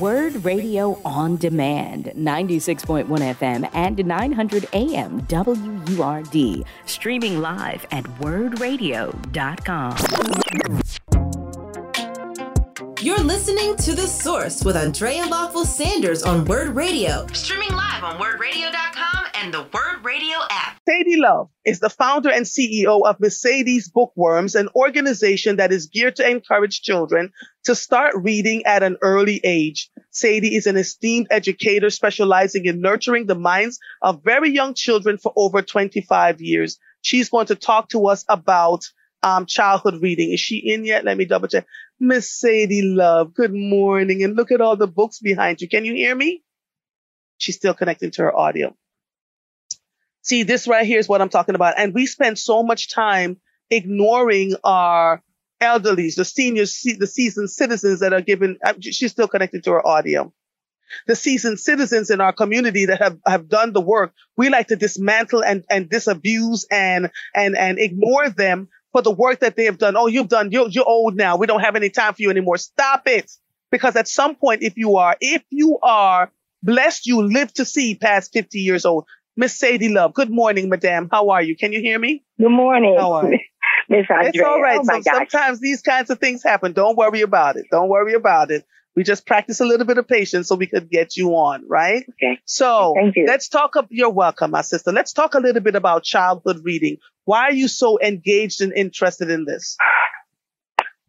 Word Radio on Demand, 96.1 FM and 900 AM WURD. Streaming live at wurdradio.com. You're listening to The Source with Andrea Lawful Sanders on Word Radio. Streaming live on wurdradio.com and the Word Radio app. Sadie Love is the founder and CEO of Miss Sadie's Bookworms, an organization that is geared to encourage children to start reading at an early age. Sadie is an esteemed educator specializing in nurturing the minds of very young children for over 25 years. She's going to talk to us about um, childhood reading. Is she in yet? Let me double check. Miss Sadie Love, good morning. And look at all the books behind you. Can you hear me? She's still connecting to her audio. See, this right here is what I'm talking about. And we spend so much time ignoring our elderlies, the seniors, the seasoned citizens that are given, uh, she's still connected to her audio. The seasoned citizens in our community that have, have done the work, we like to dismantle and, and disabuse and, and, and ignore them for the work that they have done. Oh, you've done, you're, you're old now. We don't have any time for you anymore. Stop it. Because at some point, if you are, if you are blessed, you live to see past 50 years old. Miss Sadie Love, good morning, madam. How are you? Can you hear me? Good morning. How are you? Miss Andrea. It's all right. Oh so gosh. sometimes these kinds of things happen. Don't worry about it. Don't worry about it. We just practice a little bit of patience so we could get you on, right? Okay. So Thank you. let's talk. Up, you're welcome, my sister. Let's talk a little bit about childhood reading. Why are you so engaged and interested in this?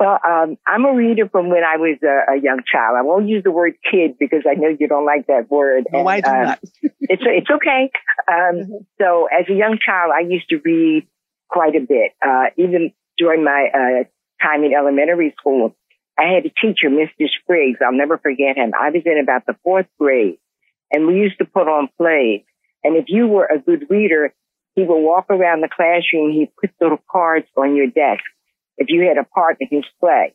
Well, um, I'm a reader from when I was a, a young child. I won't use the word kid because I know you don't like that word. No, I do um, not. it's it's okay. Um, so as a young child, I used to read quite a bit. Uh, even during my uh, time in elementary school, I had a teacher, Mr. Spriggs. I'll never forget him. I was in about the fourth grade, and we used to put on plays. And if you were a good reader, he would walk around the classroom. He'd put little cards on your desk if you had a part in his play.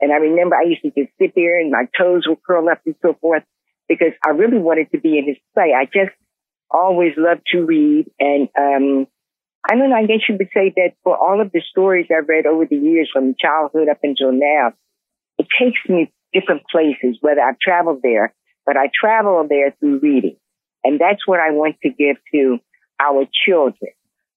And I remember I used to just sit there and my toes would curl up and so forth because I really wanted to be in his play. I just always loved to read. And, um, I don't know, I guess you would say that for all of the stories I've read over the years from childhood up until now, it takes me different places, whether I've traveled there, but I travel there through reading. And that's what I want to give to our children.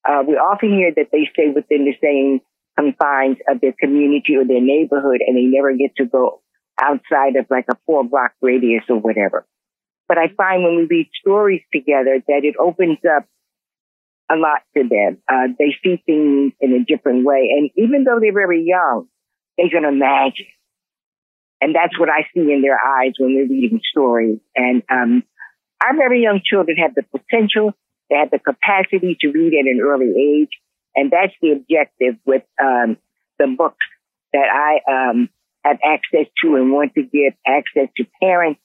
Uh, we often hear that they stay within the same confines of their community or their neighborhood and they never get to go outside of like a four block radius or whatever. But I find when we read stories together that it opens up a lot to them. Uh, they see things in a different way. And even though they're very young, they can imagine. And that's what I see in their eyes when they're reading stories. And, um, our very young children have the potential, they have the capacity to read at an early age. And that's the objective with um, the books that I um, have access to and want to give access to parents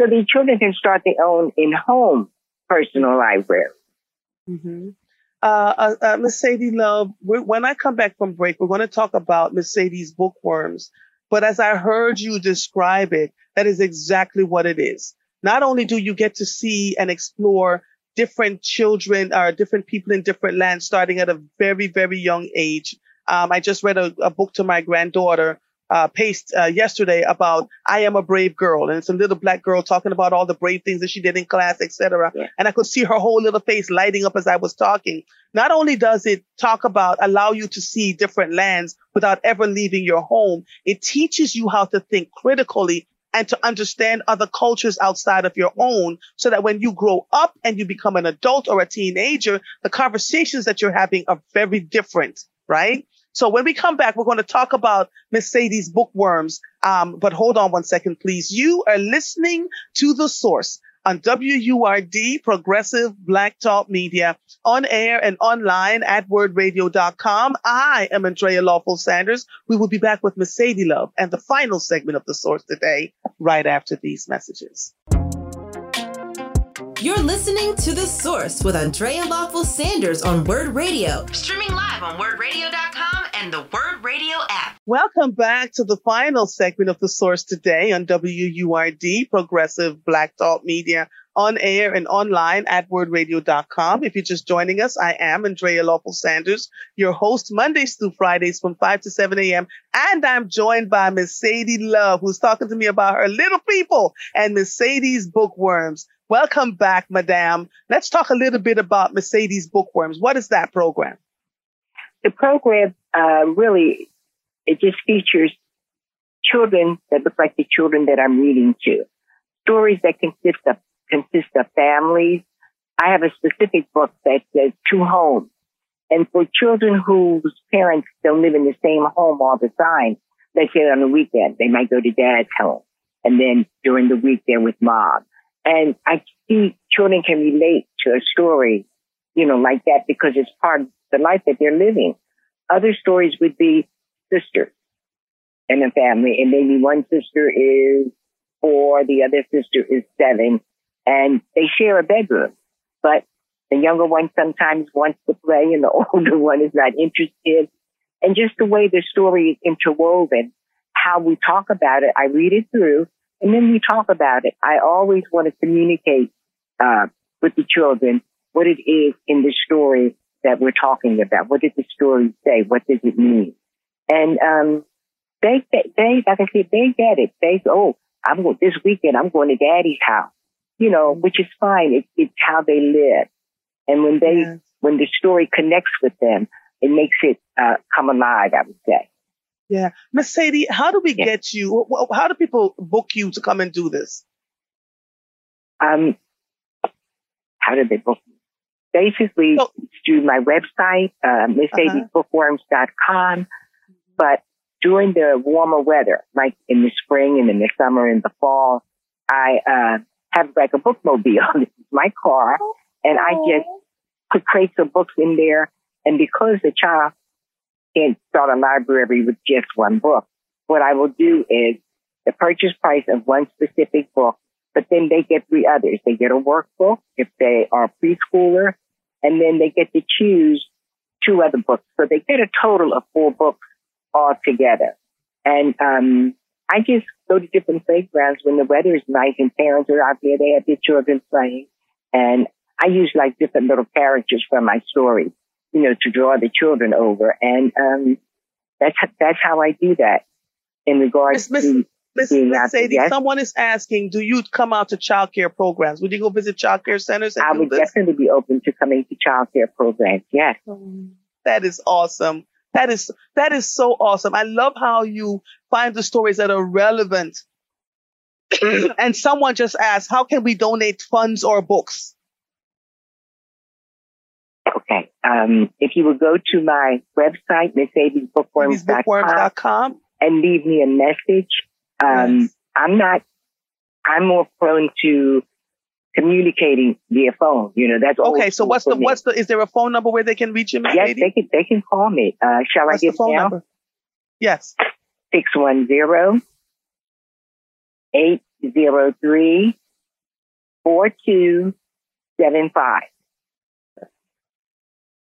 so the children can start their own in-home personal library. Mm-hmm. Uh, uh, uh, Love, when I come back from break, we're going to talk about Sadie's bookworms. But as I heard you describe it, that is exactly what it is. Not only do you get to see and explore different children or different people in different lands starting at a very, very young age. Um, I just read a, a book to my granddaughter, uh, Paste, uh, yesterday about I am a brave girl. And it's a little black girl talking about all the brave things that she did in class, etc. Yeah. And I could see her whole little face lighting up as I was talking. Not only does it talk about allow you to see different lands without ever leaving your home, it teaches you how to think critically and to understand other cultures outside of your own so that when you grow up and you become an adult or a teenager, the conversations that you're having are very different, right? So when we come back, we're going to talk about Miss Sadie's bookworms. Um, but hold on one second, please. You are listening to the source on WURD Progressive Black Talk Media on air and online at wurdradio.com. I am Andrea Lawful Sanders. We will be back with Sadie Love and the final segment of the source today, right after these messages. You're listening to The Source with Andrea Lawful Sanders on Word Radio. Streaming live on wurdradio.com and the Word Radio app. Welcome back to the final segment of the source today on WURD Progressive Black Talk Media on air and online at wurdradio.com. If you're just joining us, I am Andrea Lawful Sanders, your host Mondays through Fridays from 5 to 7 a.m. And I'm joined by Miss Sadie Love, who's talking to me about her little people and Miss Sadie's bookworms. Welcome back, Madame. Let's talk a little bit about Miss Sadie's Bookworms. What is that program? The program uh, really it just features children that look like the children that I'm reading to. Stories that consist of consist of families. I have a specific book that says two homes. And for children whose parents don't live in the same home all the time, let's say on the weekend, they might go to dad's home. And then during the week, they're with mom. And I see children can relate to a story, you know, like that because it's part of the life that they're living. Other stories would be sisters in a family, and maybe one sister is four, the other sister is seven, and they share a bedroom. But the younger one sometimes wants to play, and the older one is not interested. And just the way the story is interwoven, how we talk about it, I read it through, and then we talk about it. I always want to communicate uh, with the children what it is in the story that we're talking about. What does the story say? What does it mean? And um, they, they, like I said, they get it. They go, oh, I'm this weekend, I'm going to daddy's house, you know, mm-hmm. which is fine. It, it's how they live. And when they, yes. when the story connects with them, it makes it uh, come alive, I would say. Yeah. Miss Sadie, how do we yeah. get you? How do people book you to come and do this? Um, how do they book me? Basically, so, through my website, uh, MissSadie'sBookworms.com. Uh-huh. But during the warmer weather, like in the spring and in the summer and the fall, I uh, have like a bookmobile. This is my car, and I just put crates of books in there. And because the child can't start a library with just one book, what I will do is the purchase price of one specific book, but then they get three others. They get a workbook if they are preschooler, and then they get to choose two other books. So they get a total of four books all together. And um, I just go to different playgrounds when the weather is nice and parents are out there. They have their children playing, and I use like different little characters from my story, you know, to draw the children over. And um, that's that's how I do that in regards Miss, to. Miss, Miss Sadie, yes? someone is asking, do you come out to child care programs? Would you go visit child care centers? I would this? definitely be open to coming to child care programs. Yes. that is awesome. That is, that is so awesome. I love how you find the stories that are relevant. and someone just asked, how can we donate funds or books? Okay. Um, if you would go to my website, MissSadie'sBookworms.com and leave me a message. Um, yes. I'm not, I'm more prone to communicating via phone. You know, that's okay. So what's the, me. what's the, is there a phone number where they can reach you? Yes, lady? they can, they can call me. Uh, shall what's I give the phone now? number? Yes. 610 803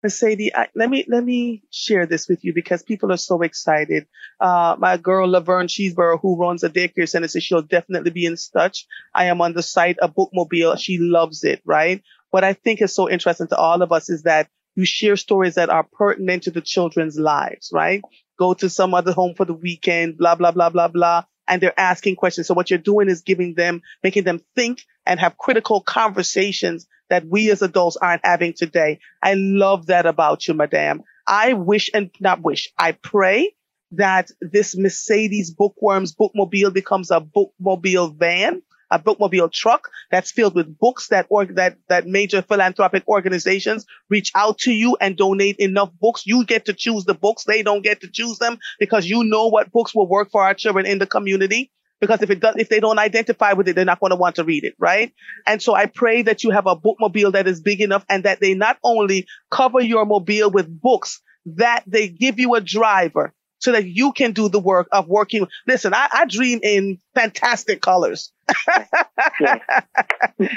4275. Mercedes, I, let me let me share this with you because people are so excited. Uh, my girl Laverne Cheeseborough, who runs a daycare center, says she'll definitely be in touch. I am on the site of Bookmobile. She loves it, right? What I think is so interesting to all of us is that you share stories that are pertinent to the children's lives, right? Go to some other home for the weekend, blah blah blah blah blah and they're asking questions. So what you're doing is giving them, making them think and have critical conversations that we as adults aren't having today. I love that about you, madam. I wish and not wish, I pray that this Miss Sadie's Bookworms bookmobile becomes a bookmobile van a bookmobile truck that's filled with books that or that that major philanthropic organizations reach out to you and donate enough books. You get to choose the books; they don't get to choose them because you know what books will work for our children in the community. Because if it does, if they don't identify with it, they're not going to want to read it, right? And so I pray that you have a bookmobile that is big enough and that they not only cover your mobile with books, that they give you a driver so that you can do the work of working. Listen, I, I dream in fantastic colors.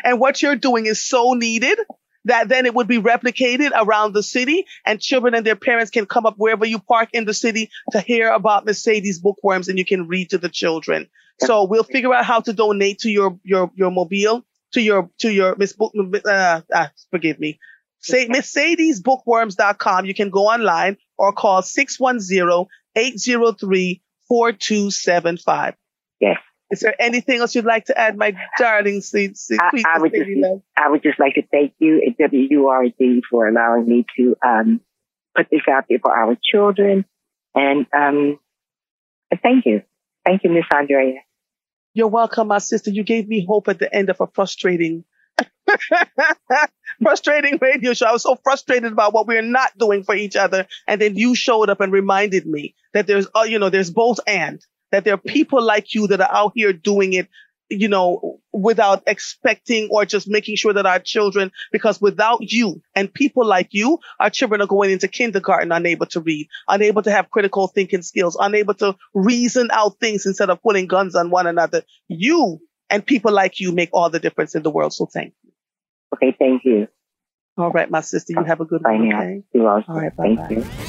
and what you're doing is so needed that then it would be replicated around the city and children and their parents can come up wherever you park in the city to hear about Miss Sadie's bookworms and you can read to the children. So we'll figure out how to donate to your, your, your mobile to your to your Miss Book. Uh, uh, forgive me. Say Miss Sadie's Bookworms.com. You can go online or call 610-803-4275. Yes. Is there anything else you'd like to add, my darling sweet, sweet, I, I would just, I would just like to thank you at WURD for allowing me to um, put this out there for our children. And um, thank you. Thank you, Miss Andrea. You're welcome, my sister. You gave me hope at the end of a frustrating, frustrating radio show. I was so frustrated about what we're not doing for each other. And then you showed up and reminded me that there's, uh, you know, there's both and that there are people like you that are out here doing it you know, without expecting or just making sure that our children, because without you and people like you, our children are going into kindergarten unable to read, unable to have critical thinking skills, unable to reason out things instead of putting guns on one another. You and people like you make all the difference in the world. So thank you. Okay, thank you. All right, my sister, you have a good one. Okay? You also. All right, bye bye.